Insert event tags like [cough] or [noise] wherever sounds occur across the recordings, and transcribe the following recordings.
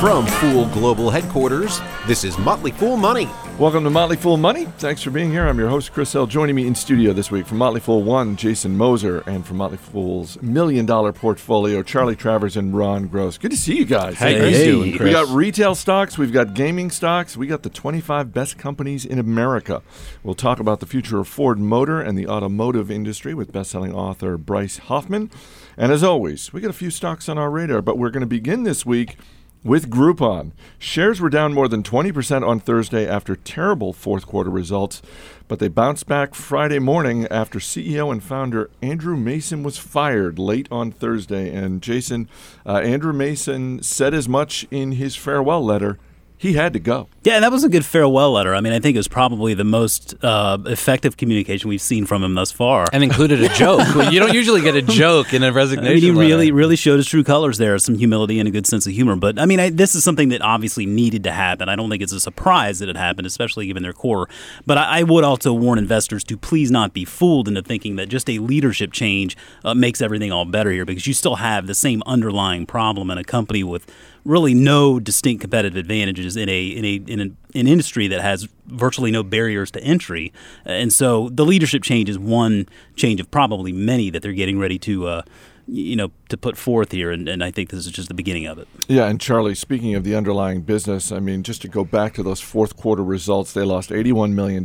From Fool Global Headquarters, this is Motley Fool Money. Welcome to Motley Fool Money. Thanks for being here. I'm your host, Chris Hill. Joining me in studio this week from Motley Fool One, Jason Moser, and from Motley Fool's Million Dollar Portfolio, Charlie Travers and Ron Gross. Good to see you guys. How you Hey. doing, We got retail stocks, we've got gaming stocks, we got the 25 best companies in America. We'll talk about the future of Ford Motor and the automotive industry with best-selling author Bryce Hoffman. And as always, we got a few stocks on our radar, but we're going to begin this week with Groupon. Shares were down more than 20% on Thursday after terrible fourth quarter results, but they bounced back Friday morning after CEO and founder Andrew Mason was fired late on Thursday. And Jason, uh, Andrew Mason said as much in his farewell letter. He had to go. Yeah, and that was a good farewell letter. I mean, I think it was probably the most uh, effective communication we've seen from him thus far. and included a [laughs] joke. Well, you don't usually get a joke in a resignation. mean, he letter. really, really showed his true colors there, some humility and a good sense of humor. But I mean, I, this is something that obviously needed to happen. I don't think it's a surprise that it happened, especially given their core. But I, I would also warn investors to please not be fooled into thinking that just a leadership change uh, makes everything all better here, because you still have the same underlying problem in a company with really no distinct competitive advantages in a in a in an, industry that has virtually no barriers to entry. And so the leadership change is one change of probably many that they're getting ready to. Uh, you know, to put forth here, and, and I think this is just the beginning of it. Yeah, and Charlie, speaking of the underlying business, I mean, just to go back to those fourth quarter results, they lost $81 million.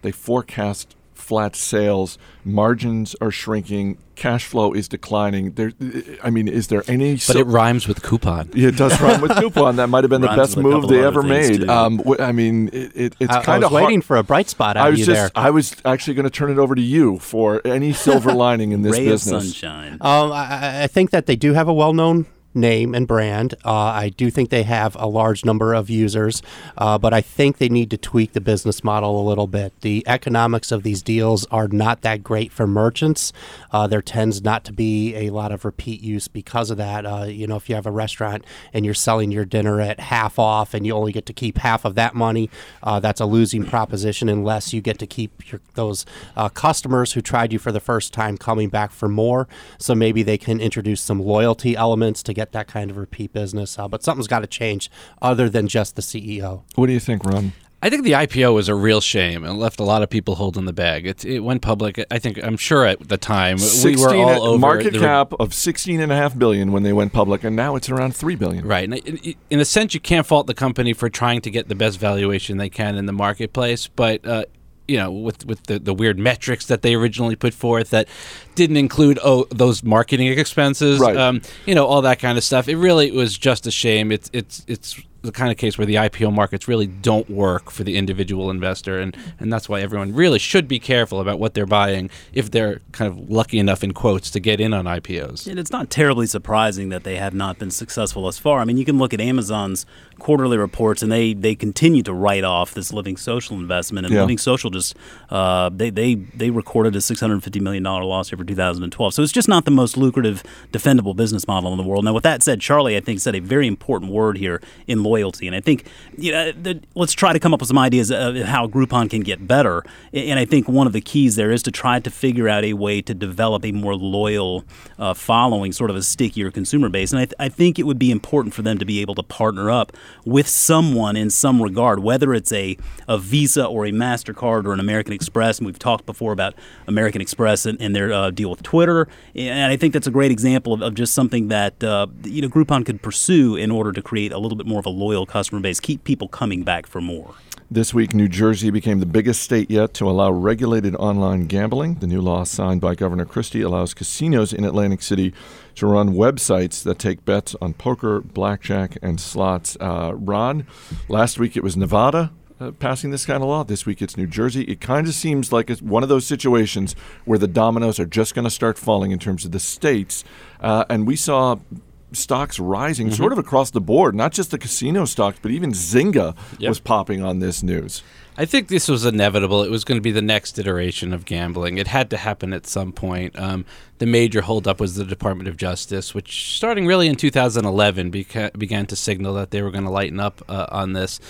They forecast flat sales, margins are shrinking, cash flow is declining. There, I mean, is there any? But it rhymes with coupon. yeah, it does [laughs] rhyme with coupon. That might have been the best move they ever made. Um, wh- I mean, it, it, it's I, I kind was of hard. waiting for a bright spot out I of was you just, there. I was actually going to turn it over to you for any silver [laughs] lining in this Ray business. of sunshine. Um, I- I, I think that they do have a well-known name and brand. Uh, I do think they have a large number of users, uh, but I think they need to tweak the business model a little bit. The economics of these deals are not that great for merchants. Uh, there tends not to be a lot of repeat use because of that. Uh, you know, if you have a restaurant and you're selling your dinner at half off and you only get to keep half of that money, uh, that's a losing proposition unless you get to keep your, those uh, customers who tried you for the first time coming back for more. So maybe they can introduce some loyalty elements to get that kind of repeat business. Uh, but something's got to change other than just the CEO. What do you think, Ron? I think the IPO was a real shame and left a lot of people holding the bag. It, it went public. I think I'm sure at the time we were all over market the- cap of 16 and a half billion when they went public, and now it's around three billion. Right. And in, in a sense, you can't fault the company for trying to get the best valuation they can in the marketplace, but. Uh, you know, with with the, the weird metrics that they originally put forth that didn't include oh those marketing expenses, Right. um, you know, all that kind of stuff. It really was just a shame. It's it's it's the kind of case where the IPO markets really don't work for the individual investor, and and that's why everyone really should be careful about what they're buying if they're kind of lucky enough in quotes to get in on IPOs. And it's not terribly surprising that they have not been successful thus far. I mean, you can look at Amazon's quarterly reports, and they, they continue to write off this Living Social investment. And Yeah. Living Social just uh, they, they they recorded a six hundred fifty million dollar loss here for 2012. So it's just not the most lucrative, defendable business model in the world. Now, with that said, Charlie, I think said a very important word here in loyalty, and I think you know the, let's try to come up with some ideas of how Groupon can get better. And I think one of the keys there is to try to figure out a way to develop a more loyal uh, following, sort of a stickier consumer base. And I, th- I think it would be important for them to be able to partner up with someone in some regard, whether it's a, a Visa or a MasterCard or an American Express. And we've talked before about American Express and, and their uh, deal with Twitter. And I think that's a great example of, of just something that uh, you know Groupon could pursue in order to create a little bit more of a loyal customer base, keep people coming back for more. This week, New Jersey became the biggest state yet to allow regulated online gambling. The new law signed by Governor Christie allows casinos in Atlantic City to run websites that take bets on poker, blackjack, and slots. Uh, Ron, last week it was Nevada. Uh, passing this kind of law. This week it's New Jersey. It kind of seems like it's one of those situations where the dominoes are just going to start falling in terms of the states. Uh, and we saw stocks rising mm-hmm. sort of across the board, not just the casino stocks, but even Zynga Yep. was popping on this news. I think this was inevitable. It was going to be the next iteration of gambling. It had to happen at some point. Um, the major holdup was the Department of Justice, which, starting really in 2011, beca- began to signal that they were going to lighten up uh, on this.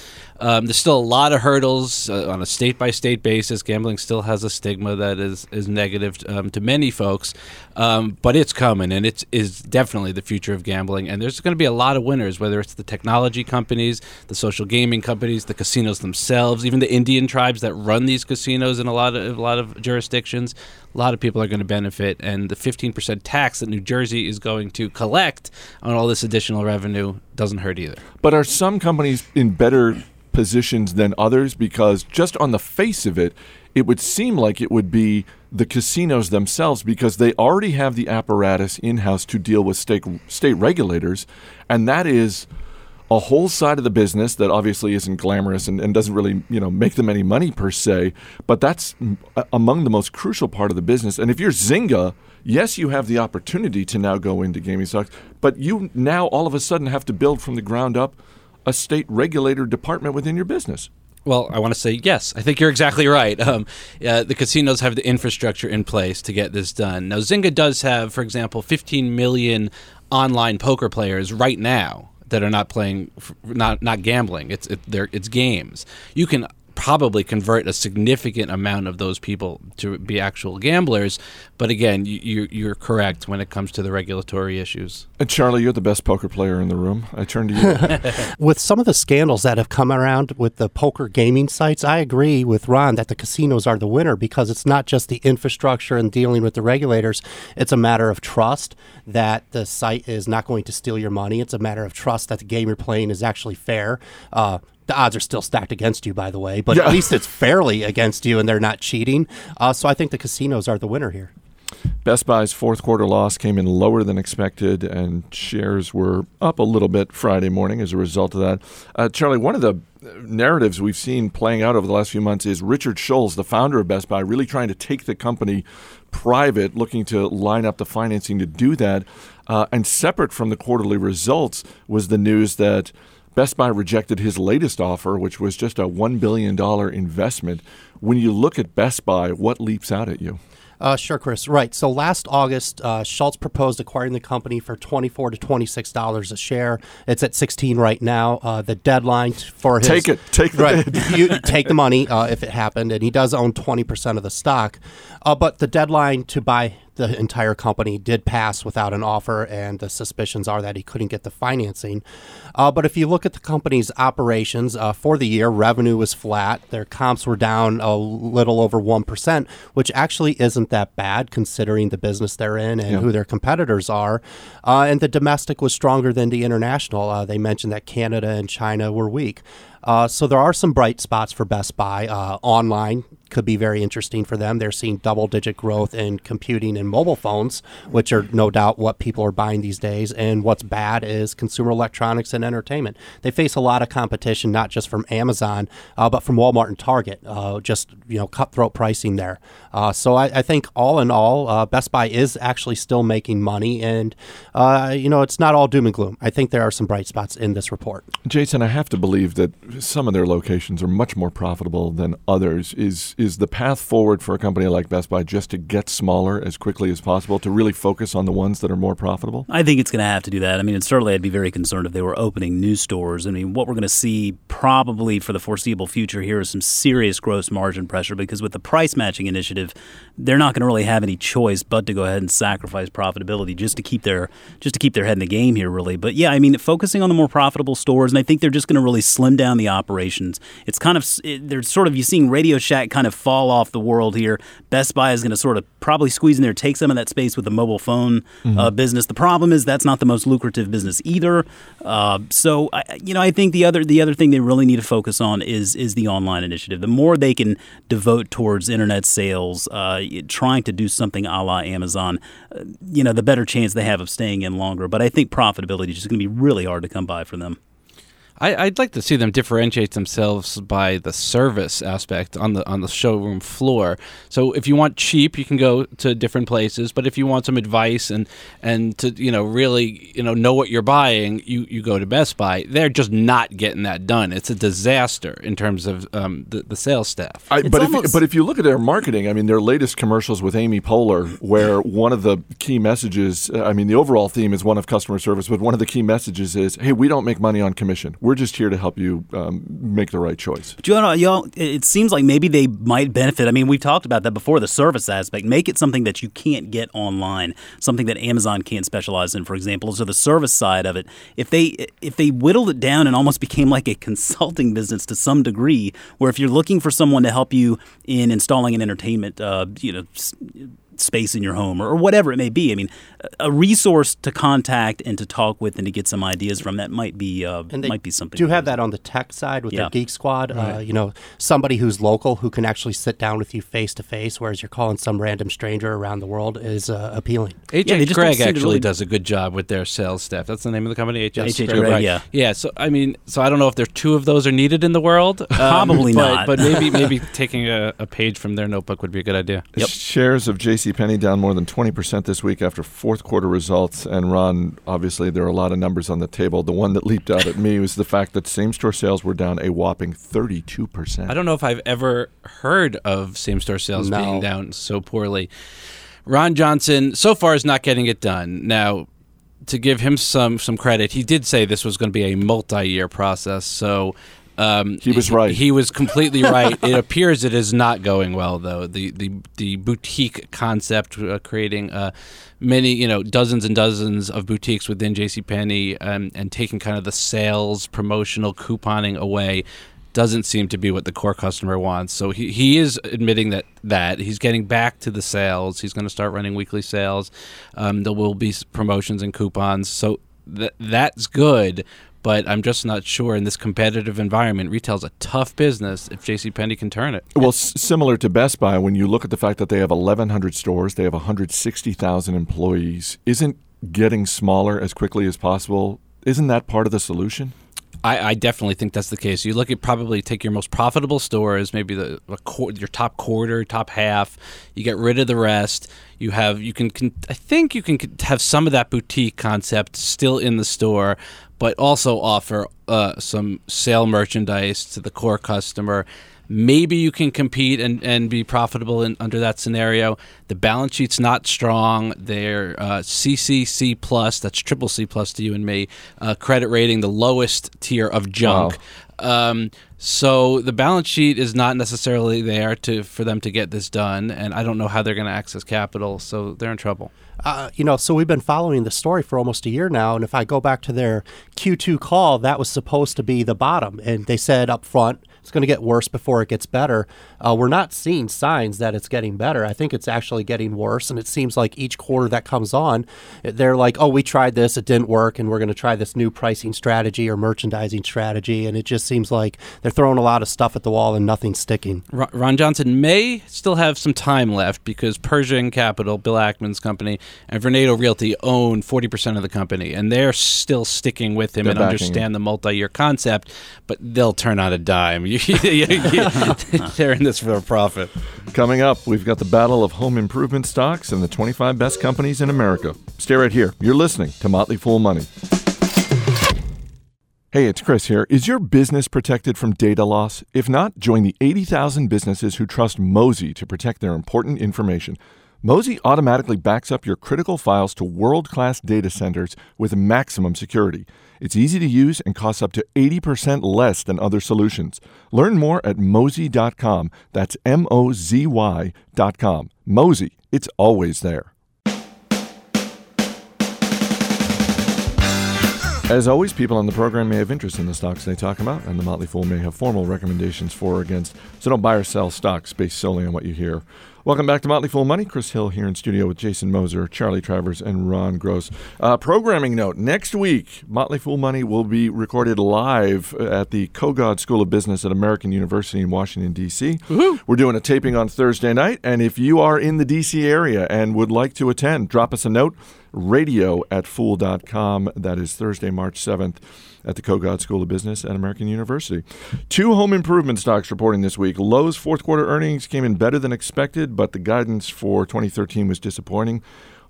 Um, there's still a lot of hurdles uh, on a state by state basis. Gambling still has a stigma that is, is negative um, to many folks, um, but it's coming and it is definitely the future of gambling. And there's going to be a lot of winners, whether it's the technology companies, the social gaming companies, the casinos themselves, even the Indian tribes that run these casinos in a lot of a lot of jurisdictions. A lot of people are going to benefit, and the 15% tax that New Jersey is going to collect on all this additional revenue doesn't hurt either. But are some companies in better positions than others? Because just on the face of it, it would seem like it would be the casinos themselves because they already have the apparatus in house to deal with state state regulators, and that is a whole side of the business that obviously isn't glamorous and, and doesn't really you know make them any money per se but that's among the most crucial part of the business and if you're zynga yes you have the opportunity to now go into gaming stocks but you now all of a sudden have to build from the ground up a state regulator department within your business Well, I want to say yes. I think you're exactly right. Um, uh, the casinos have the infrastructure in place to get this done. Now, Zynga does have, for example, 15 million online poker players right now that are not playing, not not gambling. It's it, it's games. You can probably convert a significant amount of those people to be actual gamblers. But again, you, you, you're correct when it comes to the regulatory issues. and charlie you're the best poker player in the room i turn to you [laughs] With some of the scandals that have come around with the poker gaming sites, I agree with Ron that the casinos are the winner because it's not just the infrastructure and dealing with the regulators. It's a matter of trust that the site is not going to steal your money. It's a matter of trust that the game you're playing is actually fair. Uh, the odds are still stacked against you, by the way, but Yeah. at least it's [laughs] fairly against you and they're not cheating. Uh, so I think the casinos are the winner here. Best Buy's fourth quarter loss came in lower than expected, and shares were up a little bit Friday morning as a result of that. Uh, Charlie, one of the narratives we've seen playing out over the last few months is Richard Schulze, the founder of Best Buy, really trying to take the company private, looking to line up the financing to do that. Uh, and separate from the quarterly results was the news that Best Buy rejected his latest offer, which was just a $1 billion investment. When you look at Best Buy, what leaps out at you? Uh, sure, Chris. Right. So last August, uh, Schulze proposed acquiring the company for twenty-four to twenty-six dollars a share. It's at sixteen right now. Uh, the deadline for his Take it. Take the right. you [laughs] take the money uh, if it happened, and he does own twenty percent of the stock. Uh, but the deadline to buy the entire company did pass without an offer, and the suspicions are that he couldn't get the financing. Uh, but if you look at the company's operations uh, for the year, revenue was flat. Their comps were down a little over 1%, which actually isn't that bad considering the business they're in and who their competitors are. Uh, and the domestic was stronger than the international. Uh, they mentioned that Canada and China were weak. Uh, so there are some bright spots for Best Buy. Uh, online could be very interesting for them. They're seeing double digit growth in computing and mobile phones, which are no doubt what people are buying these days. And what's bad is consumer electronics and entertainment. They face a lot of competition, not just from Amazon, uh, but from Walmart and Target. Uh, just you know, cutthroat pricing there. Uh, so I, I think all in all, uh, Best Buy is actually still making money, and uh, you know, it's not all doom and gloom. I think there are some bright spots in this report. Jason, I have to believe that some of their locations are much more profitable than others. Is is the path forward for a company like Best Buy just to get smaller as quickly as possible to really focus on the ones that are more profitable? I think it's going to have to do that. I mean, certainly I'd be very concerned if they were opening new stores. I mean, what we're going to see probably for the foreseeable future here is some serious gross margin pressure because with the price matching initiative, they're not going to really have any choice but to go ahead and sacrifice profitability just to keep their just to keep their head in the game here, really. But yeah, I mean, focusing on the more profitable stores, and I think they're just going to really slim down the operations. It's kind of they're sort of you seeing Radio Shack kind of fall off the world here. Best Buy is going to sort of probably squeeze in there, take some of that space with the mobile phone uh, business. The problem is that's not the most lucrative business either. Uh, so I, you know, I think the other the other thing they really need to focus on is is the online initiative. The more they can devote towards internet sales, uh, trying to do something a la Amazon, uh, you know, the better chance they have of staying in longer. But I think profitability is just going to be really hard to come by for them. I, I'd like to see them differentiate themselves by the service aspect on the on the showroom floor. So if you want cheap, you can go to different places. But if you want some advice and and to you know really you know know what you're buying, you you go to Best Buy. They're just not getting that done. It's a disaster in terms of um, the the sales staff. I, It's but if you, but if you look at their marketing, I mean, their latest commercials with Amy Poehler, where one of the key messages, uh, I mean, the overall theme is one of customer service, but one of the key messages is, "Hey, we don't make money on commission. We're just here to help you um, make the right choice." But you know, y'all, it it seems like maybe they might benefit. I mean, we've talked about that before. The service aspect, make it something that you can't get online, something that Amazon can't specialize in, for example. So the service side of it, if they if they whittled it down and almost [laughs] became like a consulting business to some degree, where if you're looking for someone to help you in installing an entertainment, uh, you know. S- Space in your home, or, or whatever it may be. I mean, a- a resource to contact and to talk with and to get some ideas from that might be uh, And they might be something. do have that on the tech side with Yeah. their Geek Squad. Uh, you know, somebody who's local who can actually sit down with you face to face, whereas you're calling some random stranger around the world is uh, appealing. HH Yeah, they Gregg actually really- does a good job with their sales staff. That's the name of the company, HH, HH Gregg, yeah. yeah. So I mean, so I don't know if there two of those are needed in the world. um, Probably but, not. But maybe maybe [laughs] taking a, a page from their notebook would be a good idea. Yep. Shares of JCPenney down more than 20% this week after fourth quarter results. And Ron, obviously, there are a lot of numbers on the table. The one that leaped out at me was the fact that same store sales were down a whopping 32%. I don't know if I've ever heard of same store sales No. being down so poorly. Ron Johnson so far is not getting it done. Now, to give him some some credit, he did say this was going to be a multi year process. So. Um, He was right. He was completely right. it [laughs] appears it is not going well, though. The the the boutique concept, uh, creating uh, many, you know, dozens and dozens of boutiques within JCPenney, um, and taking kind of the sales, promotional couponing away, doesn't seem to be what the core customer wants. So he, he is admitting that that he's getting back to the sales. He's going to start running weekly sales. Um, there will be promotions and coupons. So th- that's good. But I'm just not sure in this competitive environment. Retail's a tough business if JCPenney can turn it. Well, s- similar to Best Buy, when you look at the fact that they have 1,100 stores, they have 160,000 employees, isn't getting smaller as quickly as possible, isn't that part of the solution? I, I definitely think that's the case. You look at probably take your most profitable stores, maybe the quar- your top quarter, top half. You get rid of the rest. You have you can, can I think you can have some of that boutique concept still in the store, but also offer uh, some sale merchandise to the core customer. Maybe you can compete and, and be profitable in, under that scenario. The balance sheet's not strong. Their uh, CCC plus, that's triple C plus to you and me, uh, credit rating, the lowest tier of junk. Um, so the balance sheet is not necessarily there to for them to get this done, and I don't know how they're going to access capital. So they're in trouble. Uh, you know, so we've been following the story for almost a year now, and if I go back to their Q2 call, that was supposed to be the bottom, and they said up front it's going to get worse before it gets better. Uh, we're not seeing signs that it's getting better. I think it's actually getting worse, and it seems like each quarter that comes on, they're like, "Oh, we tried this, it didn't work, and we're going to try this new pricing strategy or merchandising strategy," and it just seems like they're throwing a lot of stuff at the wall and nothing's sticking. Ron Ron Johnson may still have some time left because Pershing Capital, Bill Ackman's company, and Vornado Realty own 40% of the company, and they're still sticking with him They're and backing understand the multi year concept, but they'll turn on a dime. [laughs] they're in this for a profit. Coming up, we've got the battle of home improvement stocks and the 25 best companies in America. Stay right here. You're listening to Motley Fool Money. Hey, it's Chris here. Is your business protected from data loss? If not, join the 80,000 businesses who trust Mozy to protect their important information. Mozy automatically backs up your critical files to world class data centers with maximum security. It's easy to use and costs up to 80% less than other solutions. Learn more at mozy.com. That's M O Z Y.com. Mozy, it's always there. As always, people on the program may have interest in the stocks they talk about, and the Motley Fool may have formal recommendations for or against. So don't buy or sell stocks based solely on what you hear. Welcome back to Motley Fool Money. Chris Hill here in studio with Jason Moser, Charlie Travers, and Ron Gross. Uh, programming note next week, Motley Fool Money will be recorded live at the Kogod School of Business at American University in Washington, D.C. We're doing a taping on Thursday night, and if you are in the D.C. area and would like to attend, drop us a note. radio at fool.com. That is Thursday, March 7th at the Kogod School of Business at American University. Two home improvement stocks reporting this week. Lowe's fourth quarter earnings came in better than expected, but the guidance for 2013 was disappointing.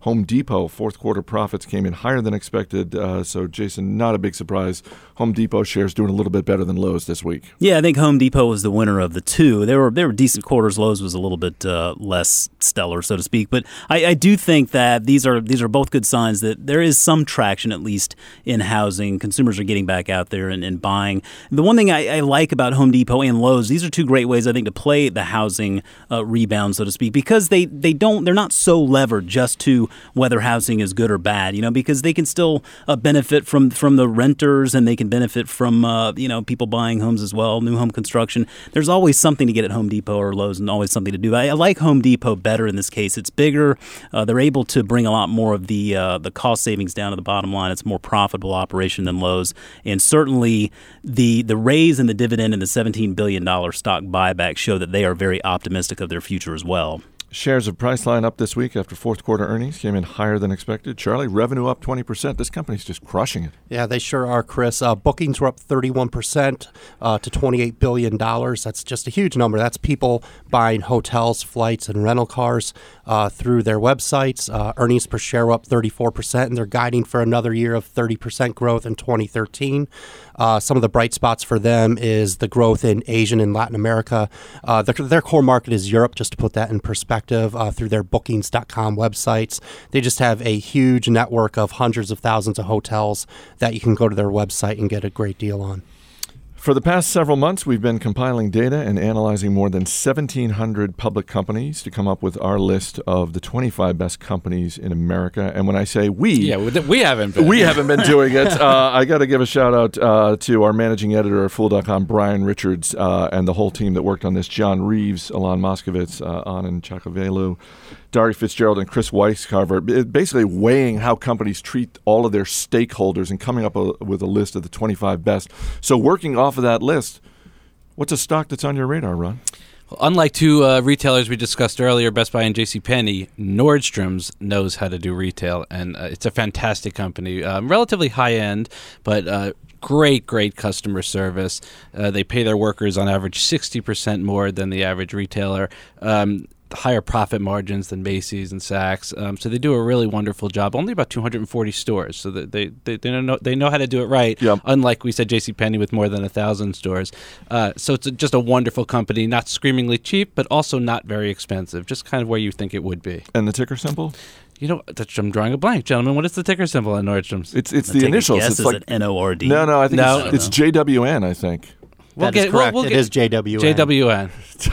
Home Depot fourth quarter profits came in higher than expected. Uh, so, Jason, not a big surprise. Home Depot shares doing a little bit better than Lowe's this week. Yeah, I think Home Depot was the winner of the two. They were they were decent quarters. Lowe's was a little bit uh, less stellar, so to speak. But I, I, do think that these are these are both good signs that there is some traction, at least in housing. Consumers are getting back out there and, and buying. The one thing I, I, like about Home Depot and Lowe's, these are two great ways I think to play the housing uh, rebound, so to speak, because they they don't they're not so levered just to whether housing is good or bad, you know, because they can still uh, benefit from from the renters and they can benefit from uh, you know people buying homes as well, new home construction. There's always something to get at Home Depot or Lowe's, and always something to do. I, I like Home Depot better in this case. It's bigger. Uh, they're able to bring a lot more of the uh, the cost savings down to the bottom line. It's a more profitable operation than Lowe's, and certainly the the raise in the dividend and the 17 billion dollar stock buyback show that they are very optimistic of their future as well. Shares of Priceline up this week after fourth quarter earnings came in higher than expected. Charlie, revenue up 20%. This company's just crushing it. Yeah, they sure are, Chris. Uh, bookings were up 31% uh, to $28 billion. That's just a huge number. That's people buying hotels, flights, and rental cars uh, through their websites. Uh, earnings per share up 34%, and they're guiding for another year of 30% growth in 2013. Uh, some of the bright spots for them is the growth in Asian and Latin America. Uh, their, their core market is Europe, just to put that in perspective, uh, through their bookings.com websites. They just have a huge network of hundreds of thousands of hotels that you can go to their website and get a great deal on. For the past several months, we've been compiling data and analyzing more than 1,700 public companies to come up with our list of the 25 best companies in America. And when I say we, yeah, we haven't been. we haven't been doing it. [laughs] Uh, I got to give a shout out uh, to our managing editor at Fool.com, Brian Richards, uh, and the whole team that worked on this: John Reeves, Alon Moskovitz, uh, Anand Chokkavelu. Dari Fitzgerald and Chris Weiscarver, basically weighing how companies treat all of their stakeholders and coming up a, with a list of the 25 best. So, working off of that list, what's a stock that's on your radar, Ron? Well, unlike two uh, retailers we discussed earlier, Best Buy and J.C. Penney, Nordstrom's knows how to do retail, and uh, it's a fantastic company. Um, relatively high end, but uh, great, great customer service. Uh, they pay their workers on average 60% more than the average retailer. Um, higher profit margins than Macy's and Saks. Um, so they do a really wonderful job. Only about 240 stores, so they they, they know they know how to do it right. Yep. Unlike we said, J.C. Penney with more than a thousand stores. Uh, so it's a, just a wonderful company, not screamingly cheap, but also not very expensive. Just kind of where you think it would be. And the ticker symbol? You know, I'm drawing a blank, gentlemen. What is the ticker symbol on Nordstrom's? It's it's the initials. Guess, it's is like it N O R D. No, no, I think No. it's, it's JWN. I think. We'll That is get- we'll- correct. we'll It get- is JWN. JWN.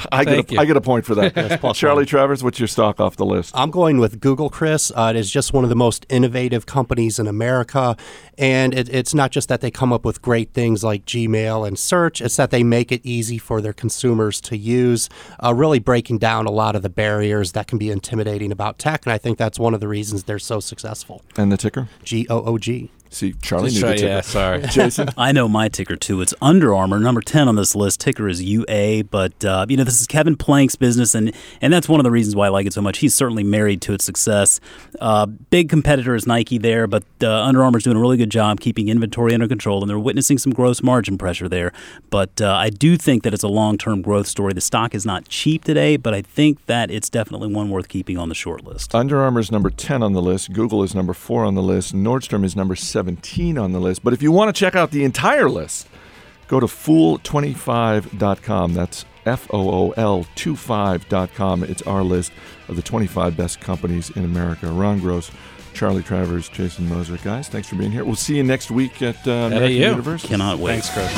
[laughs] I get Thank a, you. I get a point for that. [laughs] plus Charlie one. Travers, what's your stock off the list? I'm going with Google, Chris. Uh, it is just one of the most innovative companies in America. And it, it's not just that they come up with great things like Gmail and search, it's that they make it easy for their consumers to use, uh, really breaking down a lot of the barriers that can be intimidating about tech. And I think that's one of the reasons they're so successful. And the ticker? G O O G. See, Charlie Just knew try- the ticker. yeah, sorry. [laughs] Jason. [laughs] I know my ticker too. It's Under Armour, number ten on this list. Ticker is UA, but uh, you know this is Kevin Plank's business, and and that's one of the reasons why I like it so much. He's certainly married to its success. Uh, big competitor is Nike there, but uh, Under Armour's doing a really good job keeping inventory under control, and they're witnessing some gross margin pressure there. But uh, I do think that it's a long-term growth story. The stock is not cheap today, but I think that it's definitely one worth keeping on the short list. Under Armour is number 10 on the list. Google is number 4 on the list. Nordstrom is number 17 on the list. But if you want to check out the entire list, go to fool25.com. That's F O O L 25.com. It's our list of the 25 best companies in America. Ron Gross, Charlie Travers, Jason Moser. Guys, thanks for being here. We'll see you next week at uh, American you. University. Cannot wait. Thanks, Chris.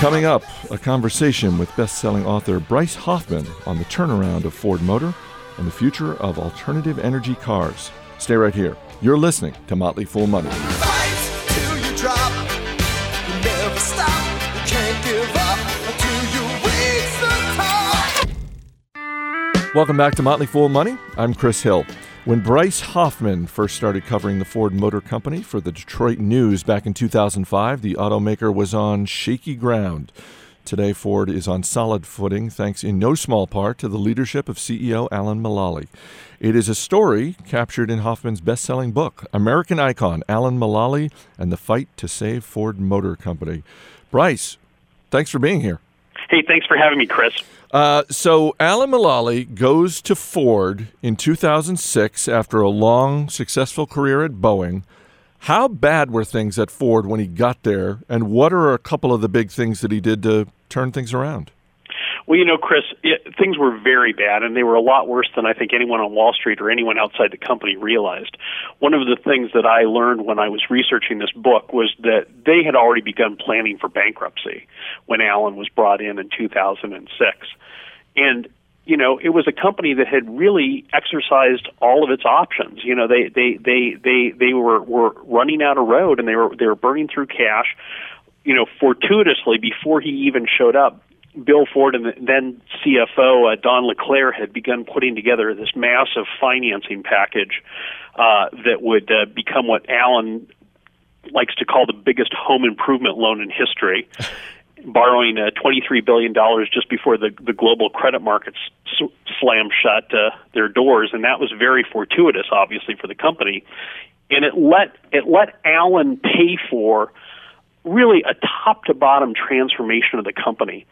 Coming up, a conversation with best selling author Bryce Hoffman on the turnaround of Ford Motor and the future of alternative energy cars. Stay right here. You're listening to Motley Fool Money. Fight till you drop. You never stop. You can't give up until you reach the top. Welcome back to Motley Fool Money. I'm Chris Hill. When Bryce Hoffman first started covering the Ford Motor Company for the Detroit News back in 2005, the automaker was on shaky ground. Today, Ford is on solid footing thanks in no small part to the leadership of CEO Alan Mulally. It is a story captured in Hoffman's best selling book, American Icon Alan Mulally and the Fight to Save Ford Motor Company. Bryce, thanks for being here. Hey, thanks for having me, Chris. Uh, so, Alan Mulally goes to Ford in 2006 after a long, successful career at Boeing. How bad were things at Ford when he got there, and what are a couple of the big things that he did to turn things around? Well, you know, Chris, it, things were very bad, and they were a lot worse than I think anyone on Wall Street or anyone outside the company realized. One of the things that I learned when I was researching this book was that they had already begun planning for bankruptcy when Alan was brought in in 2006. And you know, it was a company that had really exercised all of its options. You know, they they they they they were were running out of road and they were they were burning through cash. You know, fortuitously before he even showed up, Bill Ford and the then CFO uh, Don Leclair had begun putting together this massive financing package uh, that would uh, become what Alan likes to call the biggest home improvement loan in history [laughs] borrowing uh, $23 billion just before the, the global credit markets slammed shut uh, their doors. And that was very fortuitous, obviously, for the company. And it let, it let Alan pay for really a top to bottom transformation of the company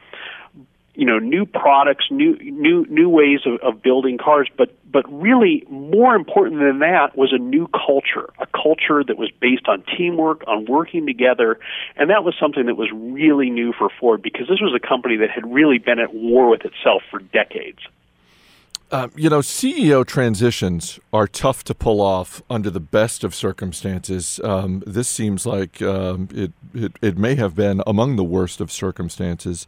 you know new products new new new ways of, of building cars but but really more important than that was a new culture a culture that was based on teamwork on working together and that was something that was really new for Ford because this was a company that had really been at war with itself for decades uh, you know, CEO transitions are tough to pull off under the best of circumstances. Um, this seems like um, it, it, it may have been among the worst of circumstances.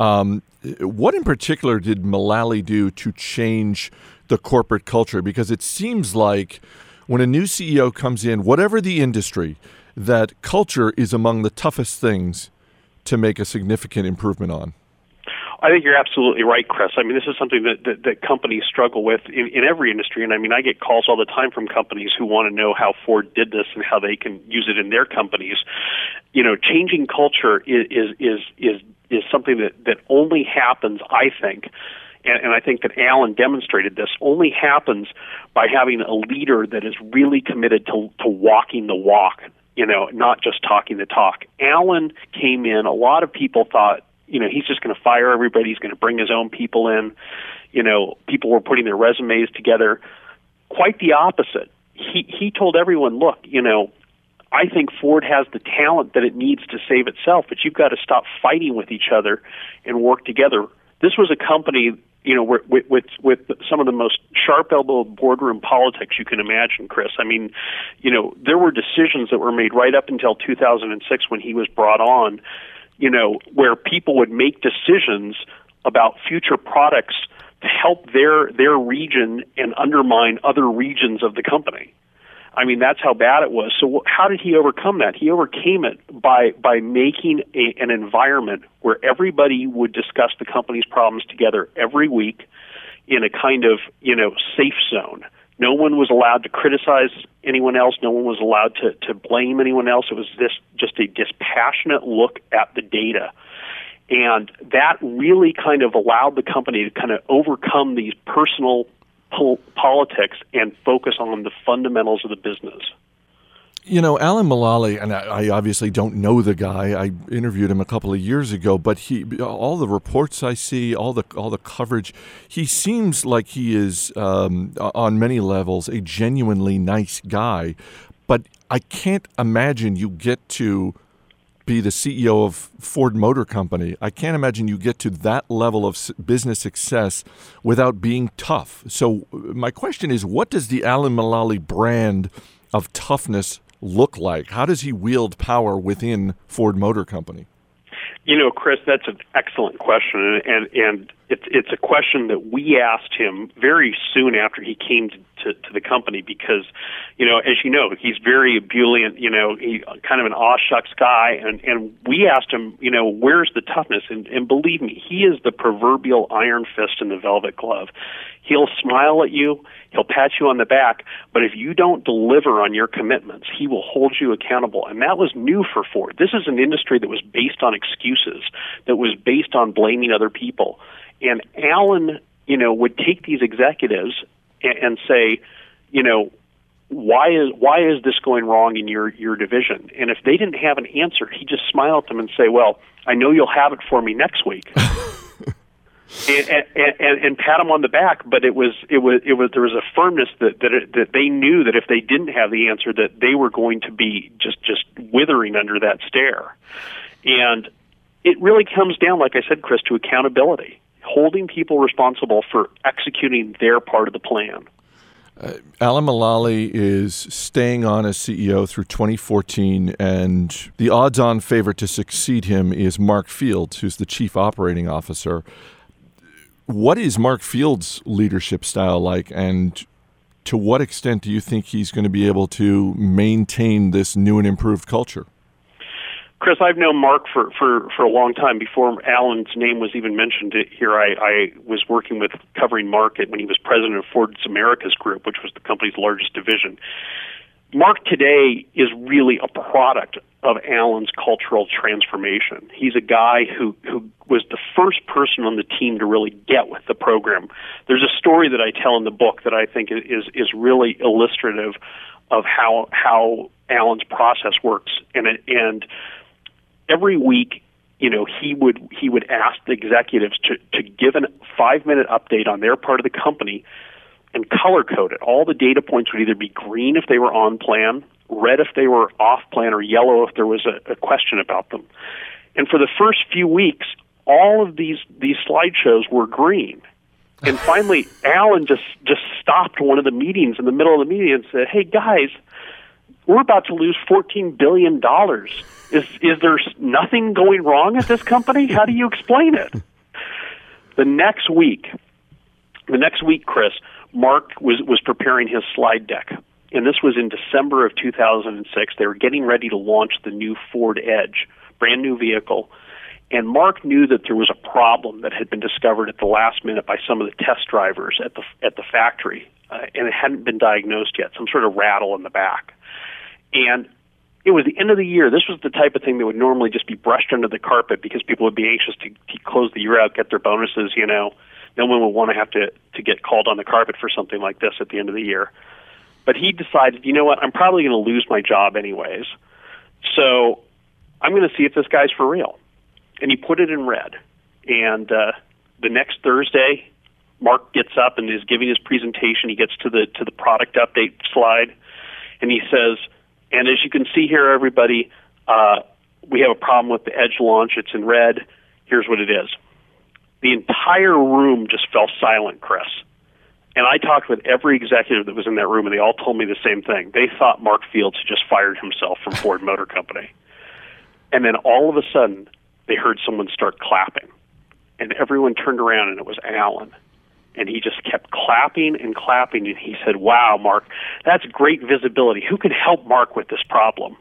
Um, what in particular did Mulally do to change the corporate culture? Because it seems like when a new CEO comes in, whatever the industry, that culture is among the toughest things to make a significant improvement on. I think you're absolutely right, Chris. I mean, this is something that, that, that companies struggle with in, in every industry. And I mean, I get calls all the time from companies who want to know how Ford did this and how they can use it in their companies. You know, changing culture is, is, is, is, is something that, that only happens, I think, and, and I think that Alan demonstrated this, only happens by having a leader that is really committed to, to walking the walk, you know, not just talking the talk. Alan came in, a lot of people thought you know he's just going to fire everybody. He's going to bring his own people in. You know, people were putting their resumes together. Quite the opposite. He he told everyone, look, you know, I think Ford has the talent that it needs to save itself, but you've got to stop fighting with each other and work together. This was a company, you know, with with, with some of the most sharp-elbowed boardroom politics you can imagine, Chris. I mean, you know, there were decisions that were made right up until 2006 when he was brought on you know, where people would make decisions about future products to help their their region and undermine other regions of the company. I mean, that's how bad it was. So, how did he overcome that? He overcame it by by making a, an environment where everybody would discuss the company's problems together every week in a kind of you know safe zone no one was allowed to criticize anyone else. No one was allowed to, to blame anyone else. It was this just a dispassionate look at the data. And that really kind of allowed the company to kind of overcome these personal pol- politics and focus on the fundamentals of the business. You know, Alan Mulally, and I, obviously don't know the guy. I interviewed him a couple of years ago, but he, all the reports I see, all the all the coverage, he seems like he is um, on many levels a genuinely nice guy. But I can't imagine you get to be the CEO of Ford Motor Company. I can't imagine you get to that level of business success without being tough. So uh, my question is, what does the Alan Mulally brand of toughness look like? How does he wield power within Ford Motor Company? You know, Chris, that's an excellent question, and and it's it's a question that we asked him very soon after he came to, to, to the company because, you know, as you know, he's very ebullient. You know, he kind of an aw shucks guy, and and we asked him, you know, where's the toughness? And and believe me, he is the proverbial iron fist in the velvet glove. He'll smile at you, he'll pat you on the back, but if you don't deliver on your commitments, he will hold you accountable. And that was new for Ford. This is an industry that was based on excuses, that was based on blaming other people. And Alan, you know, would take these executives and, and say, you know, why is why is this going wrong in your your division? And if they didn't have an answer, he just smile at them and say, "Well, I know you'll have it for me next week." [laughs] and, and, and, and pat them on the back, but it was it was it was there was a firmness that that it, that they knew that if they didn't have the answer, that they were going to be just just withering under that stare, and it really comes down, like I said, Chris, to accountability, holding people responsible for executing their part of the plan. Uh, Alan Mulally is staying on as CEO through 2014, and the odds on favorite to succeed him is Mark Fields, who's the chief operating officer. What is Mark Fields' leadership style like, and to what extent do you think he's going to be able to maintain this new and improved culture? Chris, I've known Mark for, for, for a long time. Before Alan's name was even mentioned here, I, I was working with covering market when he was president of Ford's Americas Group, which was the company's largest division. Mark today is really a product of Alan's cultural transformation. He's a guy who, who was the first person on the team to really get with the program. There's a story that I tell in the book that I think is is really illustrative of how how Alan's process works, and and every week you know he would he would ask the executives to to give a five minute update on their part of the company and color code it. All the data points would either be green if they were on plan, red if they were off plan, or yellow if there was a, a question about them. And for the first few weeks, all of these these slideshows were green. And finally, [laughs] Alan just just stopped one of the meetings in the middle of the meeting and said, "Hey guys, we're about to lose fourteen billion dollars. Is is there nothing going wrong at this company? How do you explain it?" The next week, the next week, Chris, Mark was was preparing his slide deck, and this was in December of 2006. They were getting ready to launch the new Ford Edge, brand new vehicle. And Mark knew that there was a problem that had been discovered at the last minute by some of the test drivers at the at the factory, uh, and it hadn't been diagnosed yet. Some sort of rattle in the back, and it was the end of the year. This was the type of thing that would normally just be brushed under the carpet because people would be anxious to, to close the year out, get their bonuses, you know, no one would want to have to to get called on the carpet for something like this at the end of the year. But he decided, you know what, I'm probably going to lose my job anyways, so I'm going to see if this guy's for real. And he put it in red. And uh, the next Thursday, Mark gets up and is giving his presentation. He gets to the to the product update slide, and he says, "And as you can see here, everybody, uh, we have a problem with the Edge launch. It's in red. Here's what it is." the entire room just fell silent, Chris. And I talked with every executive that was in that room, and they all told me the same thing. They thought Mark Fields had just fired himself from Ford Motor Company. And then all of a sudden, they heard someone start clapping. And everyone turned around, and it was Alan. And he just kept clapping and clapping. And he said, Wow, Mark, that's great visibility. Who can help Mark with this problem?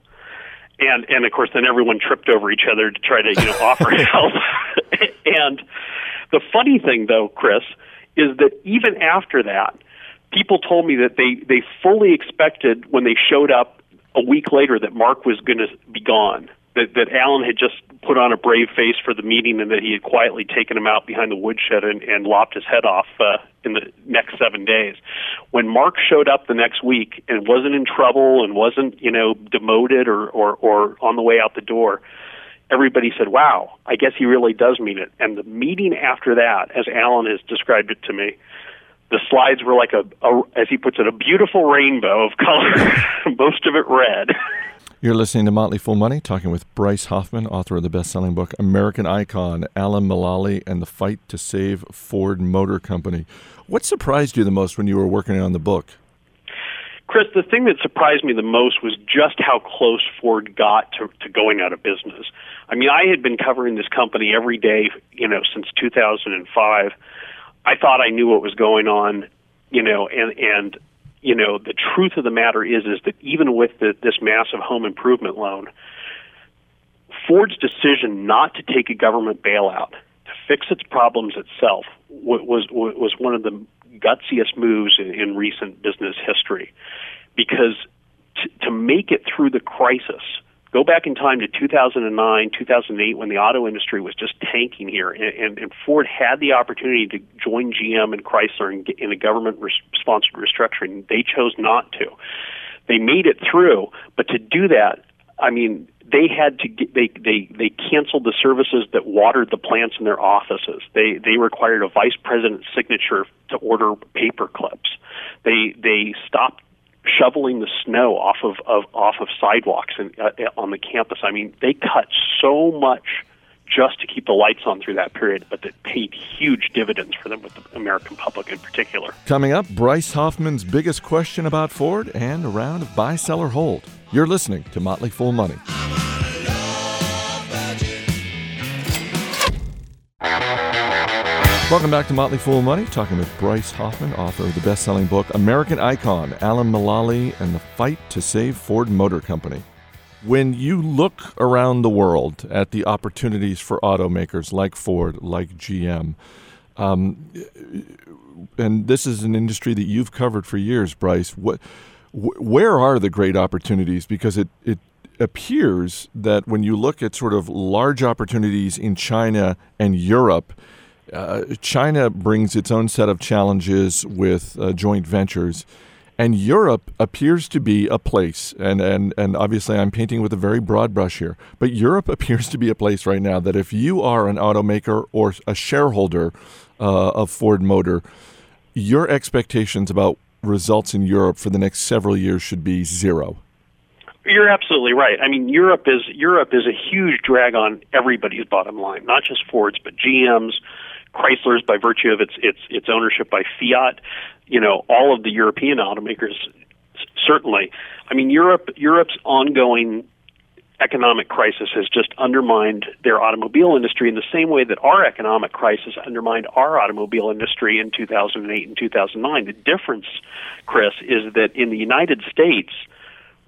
And, and of course, then everyone tripped over each other to try to you know [laughs] offer help. [laughs] and the funny thing, though, Chris, is that even after that, people told me that they they fully expected when they showed up a week later that Mark was going to be gone. That that Alan had just put on a brave face for the meeting, and that he had quietly taken him out behind the woodshed and, and lopped his head off uh, in the next seven days. When Mark showed up the next week and wasn't in trouble and wasn't you know demoted or or, or on the way out the door, everybody said, "Wow, I guess he really does mean it." And the meeting after that, as Alan has described it to me, the slides were like a, a as he puts it, a beautiful rainbow of color, [laughs] most of it red. [laughs] You're listening to Motley Fool Money, talking with Bryce Hoffman, author of the best-selling book American Icon, Alan Mulally, and the Fight to Save Ford Motor Company. What surprised you the most when you were working on the book? Chris, the thing that surprised me the most was just how close Ford got to, to going out of business. I mean, I had been covering this company every day, you know, since 2005. I thought I knew what was going on, you know, and and you know, the truth of the matter is is that even with the, this massive home improvement loan, Ford's decision not to take a government bailout to fix its problems itself was was one of the gutsiest moves in, in recent business history, because t- to make it through the crisis, go back in time to 2009, 2008, when the auto industry was just tanking here, and, and, and Ford had the opportunity to join GM and Chrysler in, in a government-sponsored restructuring. They chose not to. They made it through, but to do that, I mean, they had to get, they they they canceled the services that watered the plants in their offices. They they required a vice president's signature to order paper clips. They they stopped shoveling the snow off of, of off of sidewalks and uh, on the campus. I mean, they cut so much just to keep the lights on through that period, but that paid huge dividends for them with the American public in particular. Coming up, Bryce Hoffman's biggest question about Ford and a round of buy, sell, or hold. You're listening to Motley Fool Money. Welcome back to Motley Fool Money, talking with Bryce Hoffman, author of the best selling book American Icon Alan Mulally and the Fight to Save Ford Motor Company. When you look around the world at the opportunities for automakers like Ford, like GM, um, and this is an industry that you've covered for years, Bryce, what, wh- where are the great opportunities? Because it, it appears that when you look at sort of large opportunities in China and Europe, uh, China brings its own set of challenges with uh, joint ventures, and Europe appears to be a place. And, and and obviously, I'm painting with a very broad brush here, but Europe [laughs] appears to be a place right now that if you are an automaker or a shareholder uh, of Ford Motor, your expectations about results in Europe for the next several years should be zero. You're absolutely right. I mean, Europe is Europe is a huge drag on everybody's bottom line, not just Ford's, but GM's, Chrysler's by virtue of its its its ownership by Fiat, you know, all of the European automakers certainly. I mean, Europe Europe's ongoing economic crisis has just undermined their automobile industry in the same way that our economic crisis undermined our automobile industry in 2008 and 2009. The difference, Chris, is that in the United States,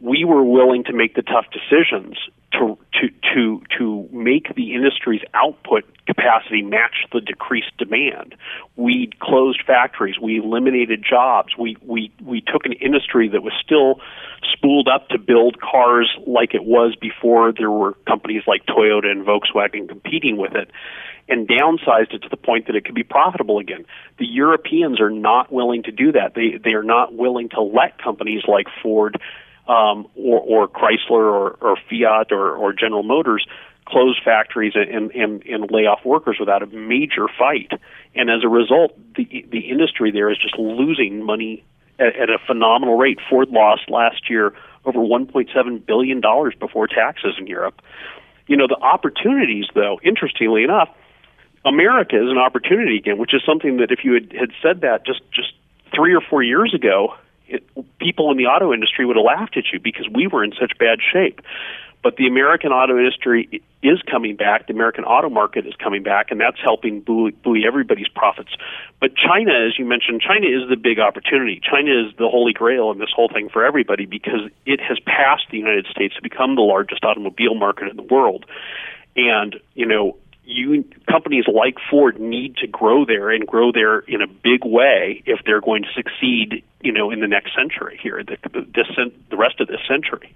we were willing to make the tough decisions to to to to make the industry's output capacity match the decreased demand. We closed factories, we eliminated jobs, we we we took an industry that was still spooled up to build cars like it was before there were companies like Toyota and Volkswagen competing with it and downsized it to the point that it could be profitable again. The Europeans are not willing to do that. They they are not willing to let companies like Ford um, or, or Chrysler or, or Fiat or, or General Motors close factories and, and, and lay off workers without a major fight. And as a result, the, the industry there is just losing money at, at a phenomenal rate. Ford lost last year over $1.7 billion before taxes in Europe. You know, the opportunities, though, interestingly enough, America is an opportunity again, which is something that if you had, had said that just, just three or four years ago, it, people in the auto industry would have laughed at you because we were in such bad shape. But the American auto industry is coming back. The American auto market is coming back, and that's helping buoy, buoy everybody's profits. But China, as you mentioned, China is the big opportunity. China is the holy grail in this whole thing for everybody because it has passed the United States to become the largest automobile market in the world. And, you know, you companies like Ford need to grow there and grow there in a big way if they're going to succeed, you know, in the next century here, the the, the rest of this century.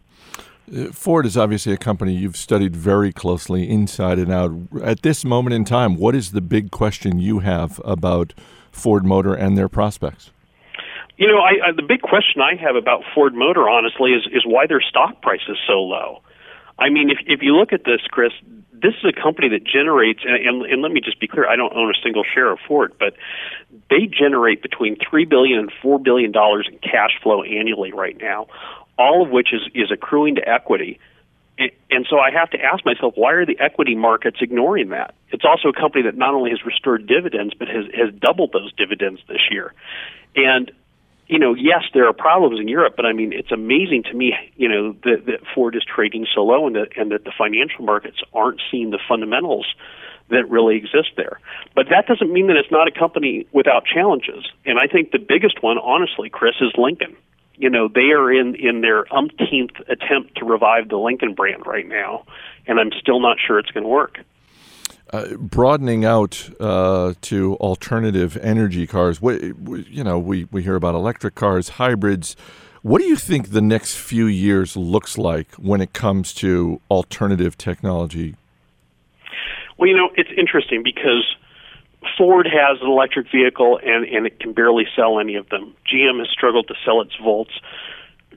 Uh, Ford is obviously a company you've studied very closely inside and out. At this moment in time, what is the big question you have about Ford Motor and their prospects? You know, I, I, the big question I have about Ford Motor, honestly, is is why their stock price is so low. I mean, if if you look at this, Chris, this is a company that generates, and, and, and let me just be clear, I don't own a single share of Ford, but they generate between three billion and four billion dollars in cash flow annually right now, all of which is is accruing to equity. And, and so I have to ask myself, why are the equity markets ignoring that? It's also a company that not only has restored dividends, but has has doubled those dividends this year. And you know, yes, there are problems in Europe, but I mean, it's amazing to me, you know, that, that Ford is trading so low and that, and that the financial markets aren't seeing the fundamentals that really exist there. But that doesn't mean that it's not a company without challenges. And I think the biggest one, honestly, Chris, is Lincoln. You know, they are in, in their umpteenth attempt to revive the Lincoln brand right now, and I'm still not sure it's going to work. Uh, broadening out uh, to alternative energy cars. What, you know, we, we hear about electric cars, hybrids. What do you think the next few years looks like when it comes to alternative technology? Well, you know, it's interesting because Ford has an electric vehicle and, and it can barely sell any of them. GM has struggled to sell its Volts.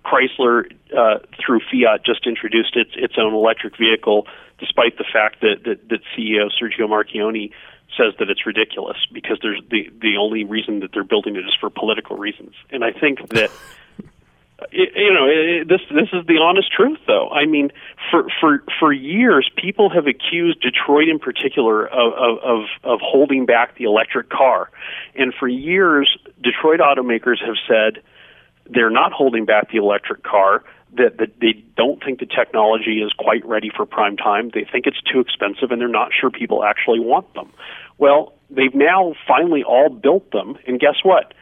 Chrysler, uh, through Fiat, just introduced its its own electric vehicle, despite the fact that that, that CEO Sergio Marchionne says that it's ridiculous because there's the the only reason that they're building it is for political reasons. And I think that [laughs] you know this this is the honest truth though i mean for for for years people have accused detroit in particular of of of holding back the electric car and for years detroit automakers have said they're not holding back the electric car. That, that they don't think the technology is quite ready for prime time. They think it's too expensive, and they're not sure people actually want them. Well, they've now finally all built them, and guess what?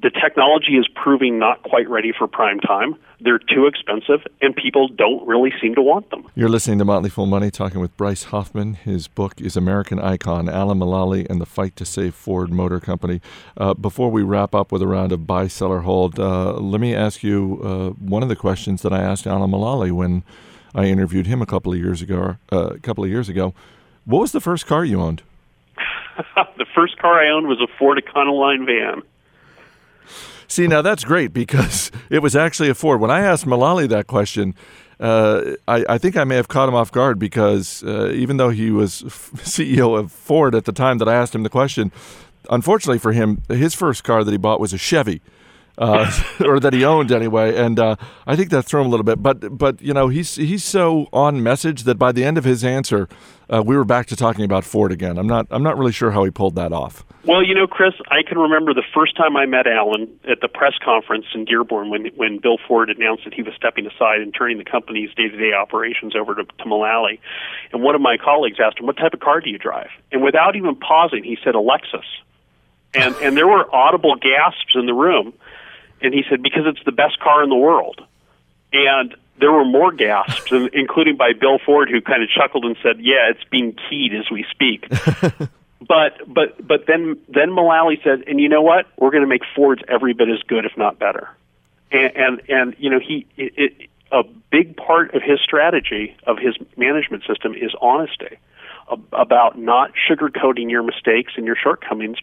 The technology is proving not quite ready for prime time. They're too expensive, and people don't really seem to want them. You're listening to Motley Fool Money, talking with Bryce Hoffman. His book is American Icon, Alan Mulally and the Fight to Save Ford Motor Company. Uh, before we wrap up with a round of buy, sell, or hold, uh, let me ask you uh, one of the questions that I asked Alan Mulally when I interviewed him a couple of years ago. Uh, a couple of years ago, what was the first car you owned? [laughs] the first car I owned was a Ford Econoline van. See, now that's great because [laughs] it was actually a Ford. When I asked Mulally that question, uh, I, I, think I may have caught him off guard because uh, even though he was [laughs] CEO of Ford at the time that I asked him the question, unfortunately for him, his first car that he bought was a Chevy uh, [laughs] or that he owned anyway. And uh, I think that threw him a little bit. But but you know he's he's so on message that by the end of his answer, uh, we were back to talking about Ford again. I'm not I'm not really sure how he pulled that off. Well, you know, Chris, I can remember the first time I met Alan at the press conference in Dearborn when when Bill Ford announced that he was stepping aside and turning the company's day-to-day operations over to, to Mulally. And one of my colleagues asked him, "What type of car do you drive?" And without even pausing, he said, "A Lexus." And and there were audible gasps in the room and he said because it's the best car in the world. And there were more gasps, including by Bill Ford, who kind of chuckled and said, "Yeah, it's being keyed as we speak." [laughs] but but but then then Mulally said, "And you know what? We're going to make Fords every bit as good, if not better." And and, and you know he it, it, a big part of his strategy of his management system is honesty about not sugarcoating your mistakes and your shortcomings,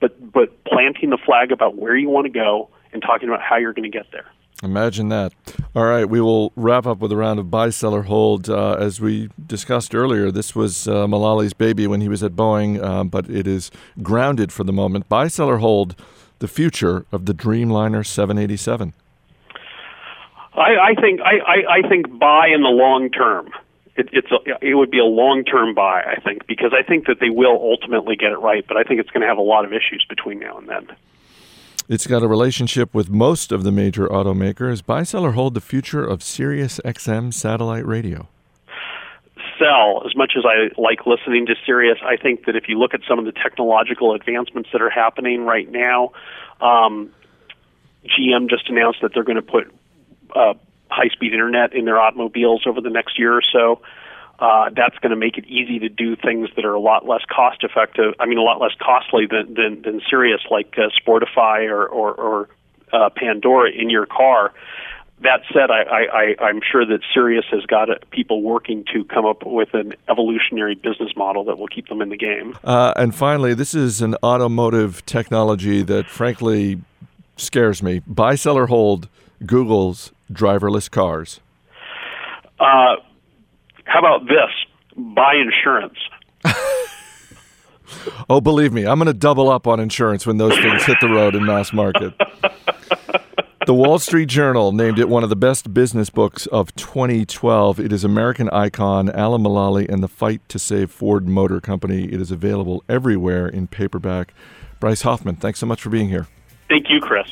but but planting the flag about where you want to go and talking about how you're going to get there. Imagine that. All right, we will wrap up with a round of buy, seller, hold. Uh, as we discussed earlier, this was uh, Mulally's baby when he was at Boeing, uh, but it is grounded for the moment. Buy, seller, hold. The future of the Dreamliner 787. I, I think I, I, I think buy in the long term. It, it's a, it would be a long term buy, I think, because I think that they will ultimately get it right, but I think it's going to have a lot of issues between now and then. It's got a relationship with most of the major automakers. Buy, sell, or hold the future of Sirius XM satellite radio? Sell. As much as I like listening to Sirius, I think that if you look at some of the technological advancements that are happening right now, um, GM just announced that they're going to put uh, high speed internet in their automobiles over the next year or so uh, that's going to make it easy to do things that are a lot less cost effective. I mean, a lot less costly than than, than Sirius, like uh, Spotify or or, or uh, Pandora in your car. That said, I, I, I, I'm sure that Sirius has got uh, people working to come up with an evolutionary business model that will keep them in the game. Uh, and finally, this is an automotive technology that, frankly, scares me. Buy, sell, or hold Google's driverless cars. Uh, how about this? Buy insurance. [laughs] oh, believe me, I'm going to double up on insurance when those things hit the road in mass market. The Wall Street Journal named it one of the best business books of 2012. It is American icon Alan Mulally and the fight to save Ford Motor Company. It is available everywhere in paperback. Bryce Hoffman, thanks so much for being here. Thank you, Chris.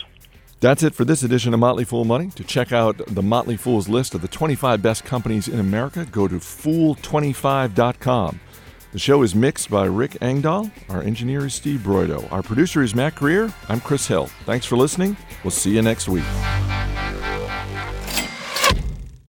That's it for this edition of Motley Fool Money. To check out the Motley Fool's list of the 25 best companies in America, go to fool25.com. The show is mixed by Rick Engdahl. Our engineer is Steve Broido. Our producer is Matt Greer. I'm Chris Hill. Thanks for listening. We'll see you next week.